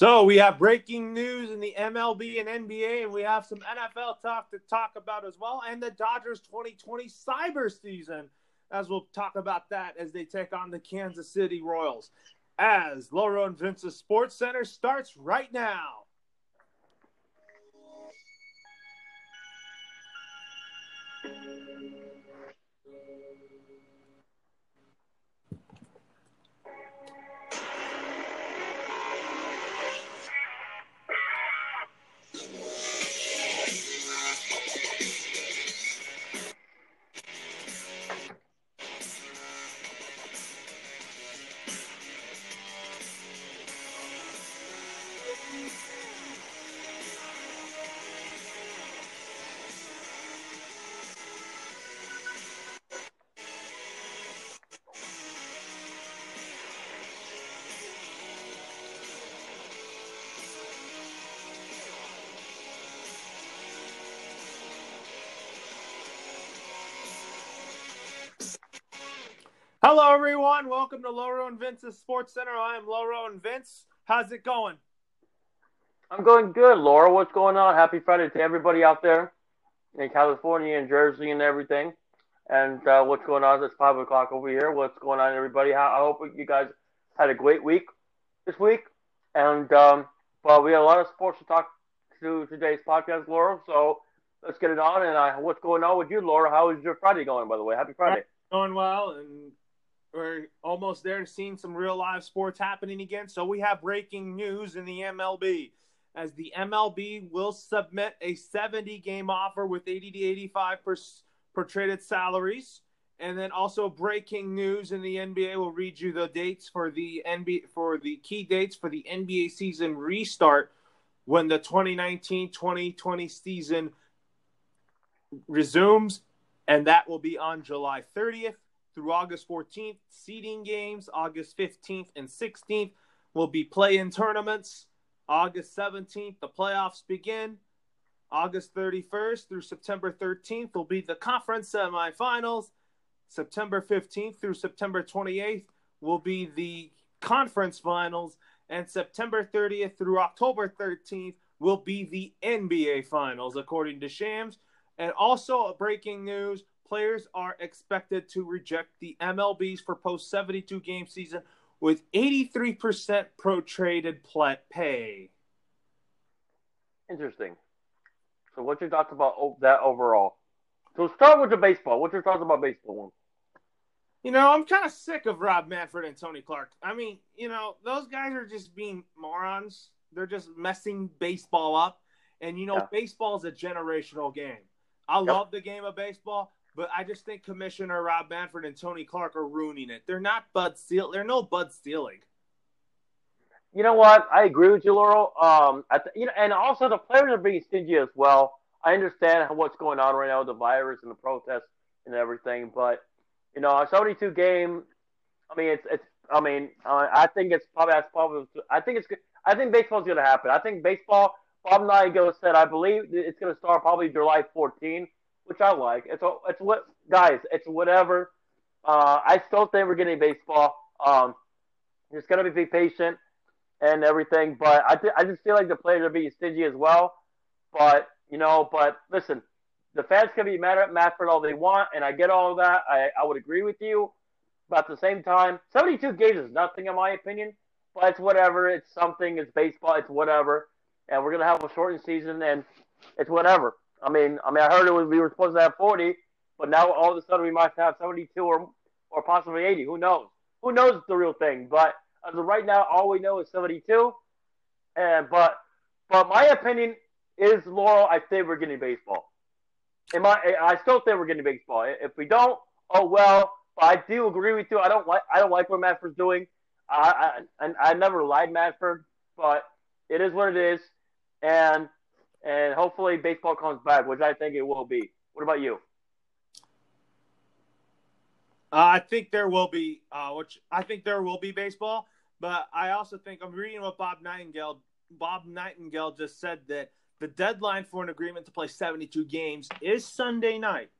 So we have breaking news in the MLB and NBA, and we have some NFL talk to talk about as well, and the Dodgers 2020 cyber season, as we'll talk about that as they take on the Kansas City Royals. As Loro and Vince's Sports Center starts right now. Hello, everyone. Welcome to Loro and Vince's Sports Center. I am Loro and Vince. How's it going? I'm going good, Loro. What's going on? Happy Friday to everybody out there in California and Jersey and everything. And uh, what's going on? It's five o'clock over here. What's going on, everybody? I hope you guys had a great week this week. And um, well, we have a lot of sports to talk to today's podcast, Loro. So let's get it on. And uh, what's going on with you, Loro? How is your Friday going? By the way, happy Friday. Going well, and we're almost there to seeing some real live sports happening again. So we have breaking news in the MLB as the MLB will submit a 70 game offer with 80 to 85 per, per traded salaries. And then also breaking news in the NBA will read you the dates for the NBA for the key dates for the NBA season restart when the 2019-2020 season resumes and that will be on July 30th through August 14th. Seeding games August 15th and 16th will be play-in tournaments. August 17th, the playoffs begin. August 31st through September 13th will be the conference semifinals. September 15th through September 28th will be the conference finals. And September 30th through October 13th will be the NBA finals, according to Shams. And also, breaking news players are expected to reject the MLBs for post 72 game season with 83% pro traded pay. Interesting. So, what's your thoughts about that overall? So, start with the baseball. What's your thoughts about baseball one? You know, I'm kind of sick of Rob Manfred and Tony Clark. I mean, you know, those guys are just being morons. They're just messing baseball up. And, you know, yeah. baseball is a generational game. I yep. love the game of baseball, but I just think Commissioner Rob Manfred and Tony Clark are ruining it. They're not Bud Selig. They're no Bud Selig. You know what? I agree with you, Laurel. Um, you know, and also the players are being stingy as well. I understand what's going on right now with the virus and the protests and everything, but you know, a 72 game. I mean, it's it's. I mean, uh, I think it's probably that's probably. I think it's. I think baseball's going to happen. I think baseball. Bob Nightingale said, I believe it's going to start probably July 14 which I like. It's a, it's what guys. It's whatever. Uh, I still think we're getting baseball. Um, just gotta be patient and everything. But I th- I just feel like the players are being stingy as well. But you know, but listen, the fans can be mad at Manfred all they want, and I get all of that. I, I would agree with you. But at the same time, 72 games is nothing in my opinion. But it's whatever. It's something. It's baseball. It's whatever. And we're gonna have a shortened season, and it's whatever. I mean, I mean, I heard it was we were supposed to have 40, but now all of a sudden we might have 72 or or possibly 80. Who knows? Who knows the real thing? But as of right now, all we know is 72. And but but my opinion is Laurel. I say we're getting baseball. In my, I still think we're getting baseball. If we don't, oh well. But I do agree with you. I don't like I don't like what Manfred's doing. I I, I never lied Manfred, but it is what it is. And and hopefully baseball comes back, which I think it will be. What about you? Uh, I think there will be, uh, which I think there will be baseball, but I also think I'm reading what Bob Nightingale. Bob Nightingale just said that the deadline for an agreement to play 72 games is Sunday night,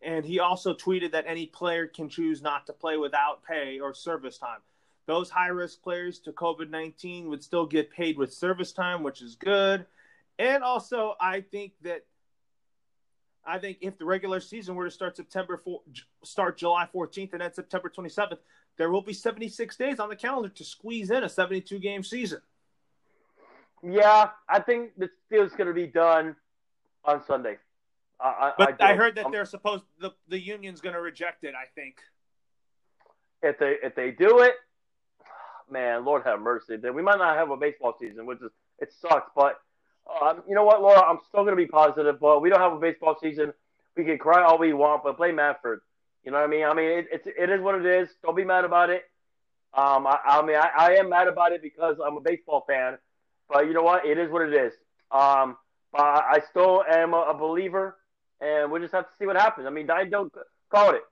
and he also tweeted that any player can choose not to play without pay or service time. those high risk players to COVID 19 would still get paid with service time, which is good. And also, I think that I think if the regular season were to start September 4, start July 14th and then September 27th, there will be 76 days on the calendar to squeeze in a 72 game season. Yeah, I think the deal's going to be done on Sunday. I, but I, I heard that they're supposed the the union's going to reject it. I think if they if they do it, man, Lord have mercy. Then we might not have a baseball season, which is it sucks. But um, you know what, Loro, I'm still going to be positive. But we don't have a baseball season. We can cry all we want, but play Manfred. You know what I mean? I mean, it, it's it is what it is. Don't be mad about it. Um, I, I mean, I, I am mad about it because I'm a baseball fan. But you know what? It is what it is. Um, but I still am a, a believer and we just have to see what happens. I mean, I don't call it.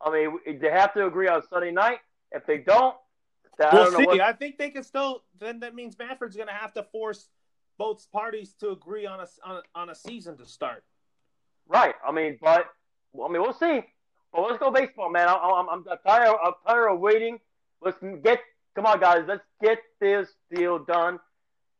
I mean, they have to agree on Sunday night. If they don't, we'll see. What... I think they can still. Then that means Manfred's going to have to force both parties to agree on a on, on a season to start. Right. I mean, but I mean, we'll see. But let's go baseball, man. I, I'm, I'm tired. I'm tired of waiting. Let's get. Come on, guys. Let's get this deal done.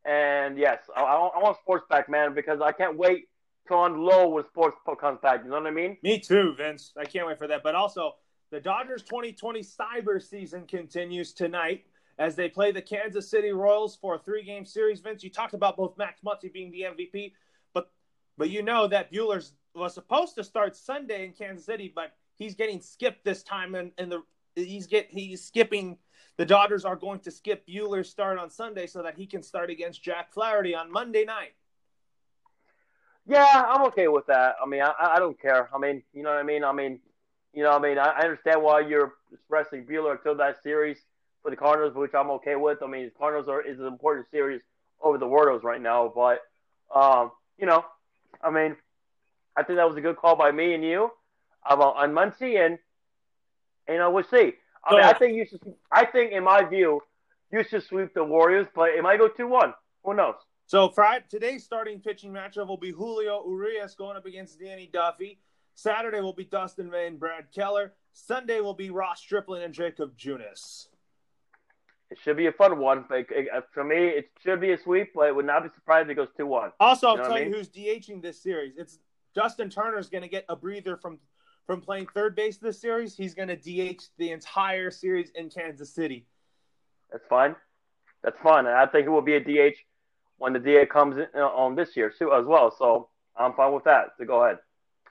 And yes, I, I want sports back, man, because I can't wait to on low when sports comes back. You know what I mean? Me too, Vince. I can't wait for that. But also, the Dodgers 2020 cyber season continues tonight as they play the Kansas City Royals for a three-game series. Vince, you talked about both Max Muncy being the MVP, but but you know that Buehler's was supposed to start Sunday in Kansas City, but he's getting skipped this time, and, and the he's get he's skipping. The Dodgers are going to skip Buehler's start on Sunday so that he can start against Jack Flaherty on Monday night. Yeah, I'm okay with that. I mean, I, I don't care. I mean, you know what I mean? I mean, you know, I mean, I, I understand why you're expressing Buehler until that series for the Cardinals, which I'm okay with. I mean, the Cardinals are is an important series over the Royals right now, but um, you know, I mean, I think that was a good call by me and you about on Muncy, and you know, we'll see. I mean, I think you should. I think, in my view, you should sweep the Warriors, but it might go two one. Who knows? So Friday, today's starting pitching matchup will be Julio Urias going up against Danny Duffy. Saturday will be Dustin May and Brad Keller. Sunday will be Ross Stripling and Jakob Junis. It should be a fun one. For me, it should be a sweep, but it would not be surprised if it goes 2 1. Also, I'll you know tell you mean? who's DHing this series. It's Justin Turner's going to get a breather from from playing third base this series. He's going to DH the entire series in Kansas City. That's fine. That's fun. And I think it will be a DH when the DA comes in uh, on this year too as well. So I'm fine with that. So go ahead.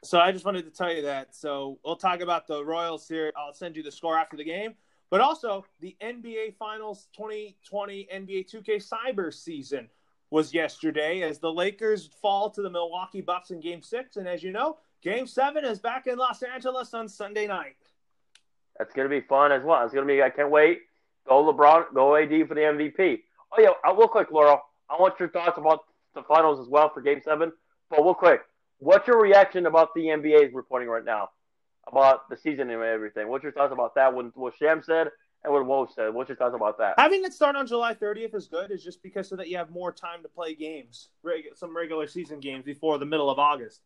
So I just wanted to tell you that. So we'll talk about the Royals here. I'll send you the score after the game. But also the NBA Finals 2020 NBA 2K Cyber season was yesterday as the Lakers fall to the Milwaukee Bucks in Game Six, and as you know, Game Seven is back in Los Angeles on Sunday night. That's gonna be fun as well. It's gonna be. I can't wait. Go LeBron. Go AD for the MVP. Oh yeah, uh, real quick, Laurel. I want your thoughts about the finals as well for Game Seven. But real quick, what's your reaction about the NBA's reporting right now about the season and everything? What's your thoughts about that? When what Sham said and what Woj said. What's your thoughts about that? Having it start on July 30th is good. Is just because so that you have more time to play games, reg- some regular season games before the middle of August.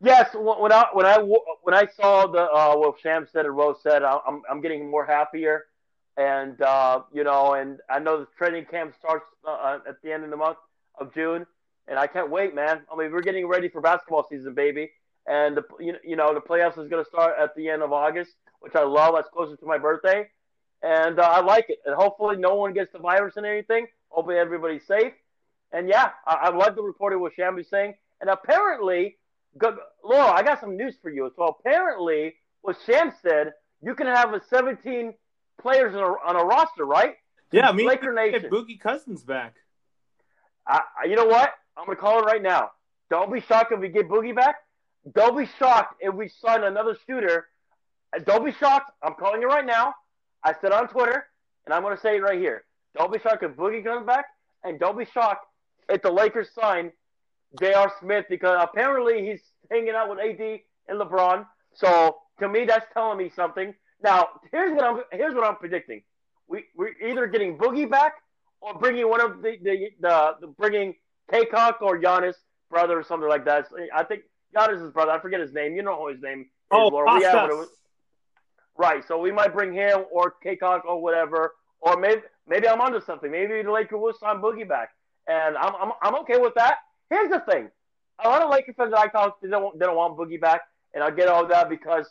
Yes, when I when I when I saw the uh, what Sham said and Woj said, I'm I'm getting more happier and uh, you know, and I know the training camp starts uh, uh, at the end of the month of June, and I can't wait, man. I mean, we're getting ready for basketball season, baby, and the you know the playoffs is going to start at the end of August, which I love. That's closer to my birthday, and uh, I like it. And hopefully, no one gets the virus and anything. Hopefully, everybody's safe. And yeah, I, I love the reporter what Shamby's saying. And apparently, good, Loro, I got some news for you. So apparently, what Sham said, you can have a 17 players a, on a roster, right? Yeah, me Laker Nation. Boogie Cousins back. I, you know what? I'm gonna call it right now. Don't be shocked if we get Boogie back. Don't be shocked if we sign another shooter. Don't be shocked. I'm calling it right now. I said on Twitter, and I'm gonna say it right here. Don't be shocked if Boogie comes back, and don't be shocked if the Lakers sign J.R. Smith because apparently he's hanging out with AD and LeBron. So to me, that's telling me something. Now, here's what I'm here's what I'm predicting. We we're either getting Boogie back or bringing one of the the, the, the bringing Kaycock or Giannis brother or something like that. I think Giannis's brother. I forget his name. You know his name. Oh, Kostas. Right. So we might bring him or Kaycock or whatever, or maybe maybe I'm onto something. Maybe the Lakers will sign Boogie back, and I'm I'm I'm okay with that. Here's the thing: a lot of Lakers fans that I talk to they don't they don't want Boogie back, and I get all that because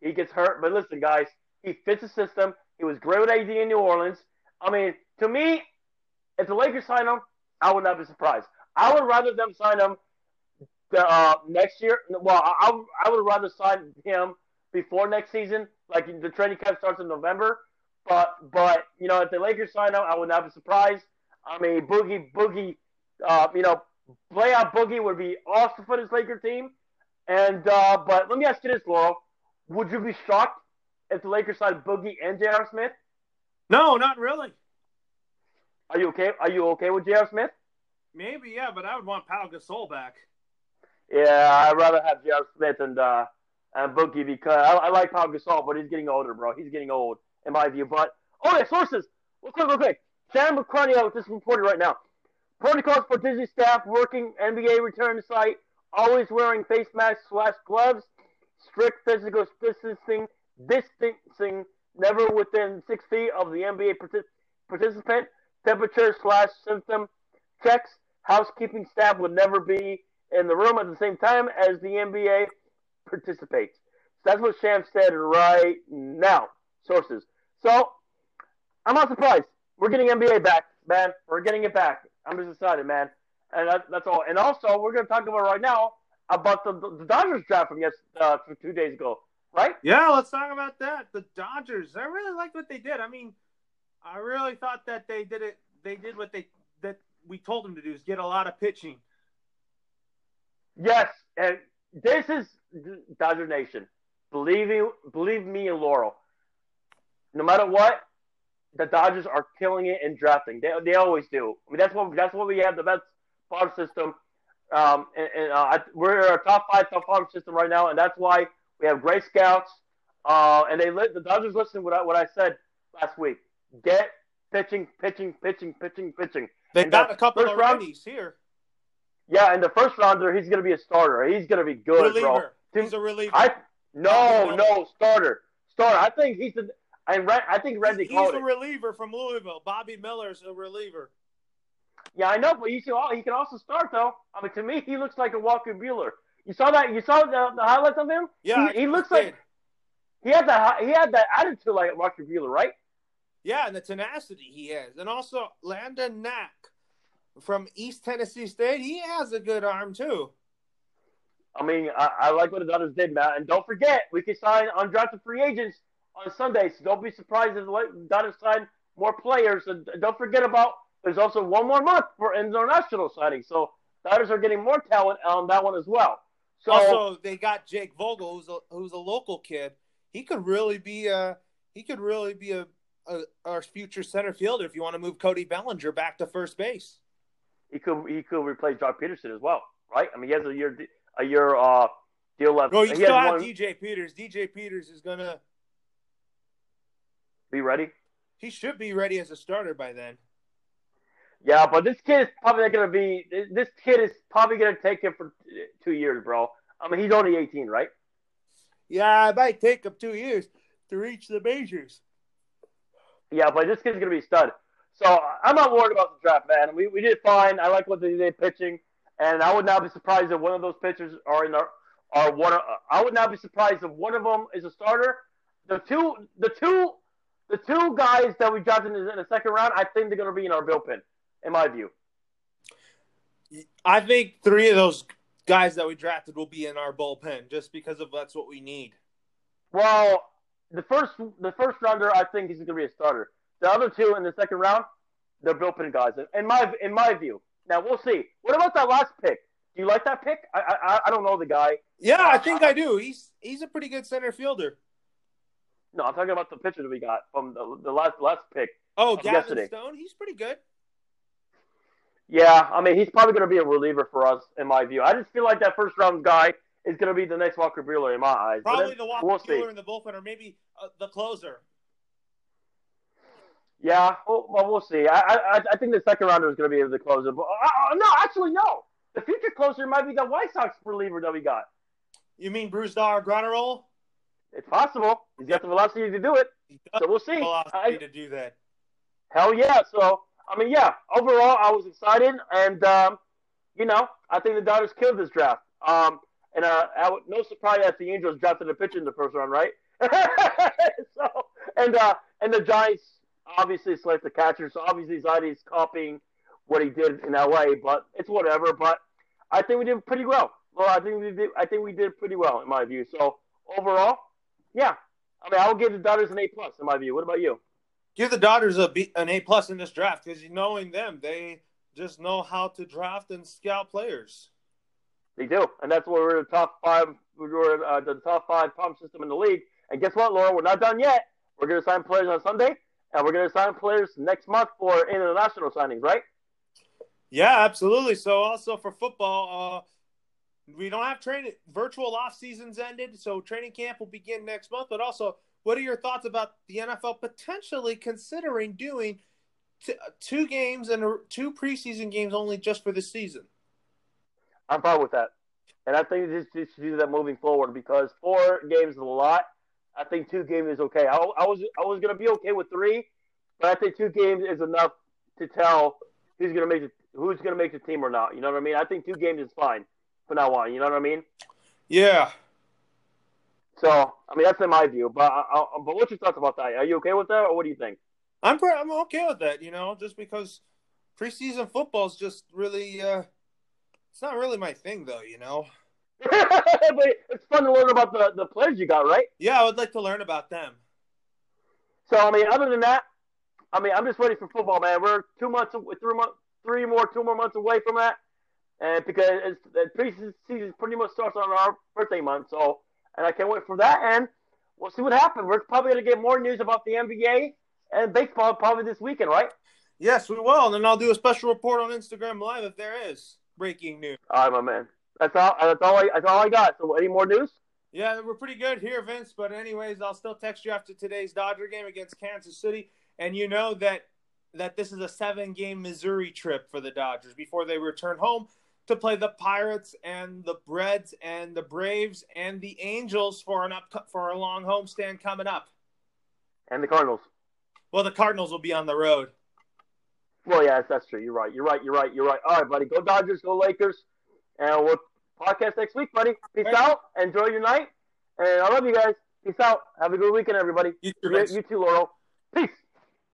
he gets hurt. But listen, guys, he fits the system. He was great with AD in New Orleans. I mean, to me, if the Lakers sign him, I would not be surprised. I would rather them sign him the, uh, next year. Well, I, I would rather sign him before next season. Like the training camp starts in November. But but you know, if the Lakers sign him, I would not be surprised. I mean, Boogie Boogie, uh, you know, playoff Boogie would be awesome for this Laker team. And uh, but let me ask you this, Laurel: Would you be shocked if the Lakers signed Boogie and J.R. Smith? No, not really. Are you okay? Are you okay with J.R. Smith? Maybe, yeah, but I would want Pau Gasol back. Yeah, I'd rather have J.R. Smith and uh, and Boogie because I, I like Pau Gasol, but he's getting older, bro. He's getting old in my view. But oh yeah, sources. Real quick, real quick. Shams Charania just reported right now. Protocols for Disney staff working NBA return site, always wearing face masks slash gloves, strict physical distancing, distancing, never within six feet of the NBA partic- participant, temperature slash symptom checks. Housekeeping staff would never be in the room at the same time as the NBA participates. So that's what Sham said right now. Sources. So I'm not surprised. We're getting NBA back, man. We're getting it back. I'm just excited, man. And that, that's all. And also, we're going to talk about right now about the, the Dodgers draft from yes, uh, from two days ago, right? Yeah, let's talk about that. The Dodgers. I really liked what they did. I mean, I really thought that they did it. They did what they that we told them to do is get a lot of pitching. Yes, and this is Dodger Nation. Believe you, believe me and Laurel. No matter what, the Dodgers are killing it in drafting. They, they always do. I mean, that's what that's what we have the best farm system. Um, and, and uh, we're a top five top farm system right now, and that's why we have great scouts. Uh, and they the Dodgers listen to what I, what I said last week. Get pitching, pitching, pitching, pitching, pitching. They got a couple of round, righties here. Yeah, in the first rounder, he's going to be a starter. He's going to be good, reliever. bro. He's a reliever. I, no, no, starter. Starter. I think he's the. I, I think Randy he's, he's a reliever from Louisville. Bobby Miller's a reliever. Yeah, I know, but you see, he can also start though. I mean, to me, he looks like a Walker Buehler. You saw that? You saw the, the highlights of him? Yeah, he, he looks like he had that he had that attitude like Walker Buehler, right? Yeah, and the tenacity he has, and also Landon Knack from East Tennessee State, he has a good arm too. I mean, I, I like what the Dodgers did, Matt. And don't forget, we can sign undrafted free agents on Sunday. So don't be surprised if the Dodgers sign more players. And don't forget about there's also one more month for international signing. So Dodgers are getting more talent on that one as well. So also they got Jake Vogel, who's a who's a local kid. He could really be a he could really be a, a our future center fielder if you want to move Cody Bellinger back to first base. He could he could replace Joc Pederson as well, right? I mean, he has a year a year uh, deal left. No, you still have one... DJ Peters. DJ Peters is gonna be ready. He should be ready as a starter by then. Yeah, but this kid is probably not gonna be. This kid is probably gonna take him for two years, bro. I mean, he's only eighteen, right? Yeah, it might take him two years to reach the majors. Yeah, but this kid's gonna be a stud. So I'm not worried about the draft, man. We we did fine. I like what they did pitching. And I would not be surprised if one of those pitchers are in our are one. Of, I would not be surprised if one of them is a starter. The two, the two, the two guys that we drafted in the second round, I think they're going to be in our bullpen, in my view. I think three of those guys that we drafted will be in our bullpen, just because of that's what we need. Well, the first, the first rounder, I think he's going to be a starter. The other two in the second round, they're bullpen guys, in my in my view. Now we'll see. What about that last pick? Do you like that pick? I I, I don't know the guy. Yeah, I think I, I do. He's he's a pretty good center fielder. No, I'm talking about the pitcher that we got from the, the last last pick. Oh, Gavin yesterday. Stone. He's pretty good. Yeah, I mean he's probably going to be a reliever for us in my view. I just feel like that first round guy is going to be the next Walker Buehler in my eyes. Probably then, the Walker we'll Buehler in the bullpen, or maybe uh, the closer. Yeah, well, well we'll see. I, I I think the second rounder is going to be the closer. But uh, uh, no, actually, no. The future closer might be the White Sox reliever that we got. You mean Brusdar Graterol? It's possible. He's got the velocity to do it. So we'll see. Velocity I- to do that. Hell yeah. So, I mean, yeah, overall, I was excited. And, um, you know, I think the Dodgers killed this draft. Um, and uh, would- no surprise that the Angels drafted a pitcher in the first round, right? so, and uh, and the Giants obviously select the catcher. So obviously Zaidi's copying what he did in LA, but it's whatever. But I think we did pretty well. Well, I think we did. I think we did pretty well in my view. So overall, yeah. I mean, I will give the Dodgers an A plus in my view. What about you? Give the Dodgers a B, an A plus in this draft because knowing them, they just know how to draft and scout players. They do, and that's why we're the top five. We're uh, the top five pump system in the league. And guess what, Loro? We're not done yet. We're going to sign players on Sunday, and we're going to sign players next month for international signings, right? Yeah, absolutely. So also for football, uh, we don't have training. Virtual off seasons ended, so training camp will begin next month. But also, what are your thoughts about the NFL potentially considering doing t- two games and two preseason games only just for the season? I'm fine with that, and I think this this should do that moving forward because four games is a lot. I think two games is okay. I, I was I was going to be okay with three, but I think two games is enough to tell who's going to make the, who's to make the team or not. You know what I mean? I think two games is fine from now on. You know what I mean? Yeah, So, I mean, that's in my view. But, I, I, but what's your thoughts about that? Are you okay with that, or what do you think? I'm pre- I'm okay with that. You know, just because preseason football is just really uh, it's not really my thing though. You know. but it's fun to learn about the, the players you got, right? Yeah, I would like to learn about them. So, I mean, other than that, I mean, I'm just ready for football, man. We're two months, three months, three more, two more months away from that, and because it's, the preseason pretty much starts on our birthday month, so and I can't wait for that, and we'll see what happens. We're probably gonna get more news about the NBA and baseball probably this weekend, right? Yes, we will, and then I'll do a special report on Instagram Live if there is breaking news. All right, my man. That's all. That's all. I, that's all I got. So, any more news? Yeah, we're pretty good here, Vince. But anyways, I'll still text you after today's Dodger game against Kansas City, and you know that that this is a seven-game Missouri trip for the Dodgers before they return home to play the Pirates and the Reds and the Braves and the Angels for an up for a long homestand coming up. And the Cardinals. Well, the Cardinals will be on the road. Well, yeah, that's true. You're right. You're right. You're right. You're right. All right, buddy. Go Dodgers. Go Lakers. And we'll podcast next week, buddy. Peace Right. out. Enjoy your night. And I love you guys. Peace out. Have a good weekend, everybody. You too, You, you too, Laurel. Peace.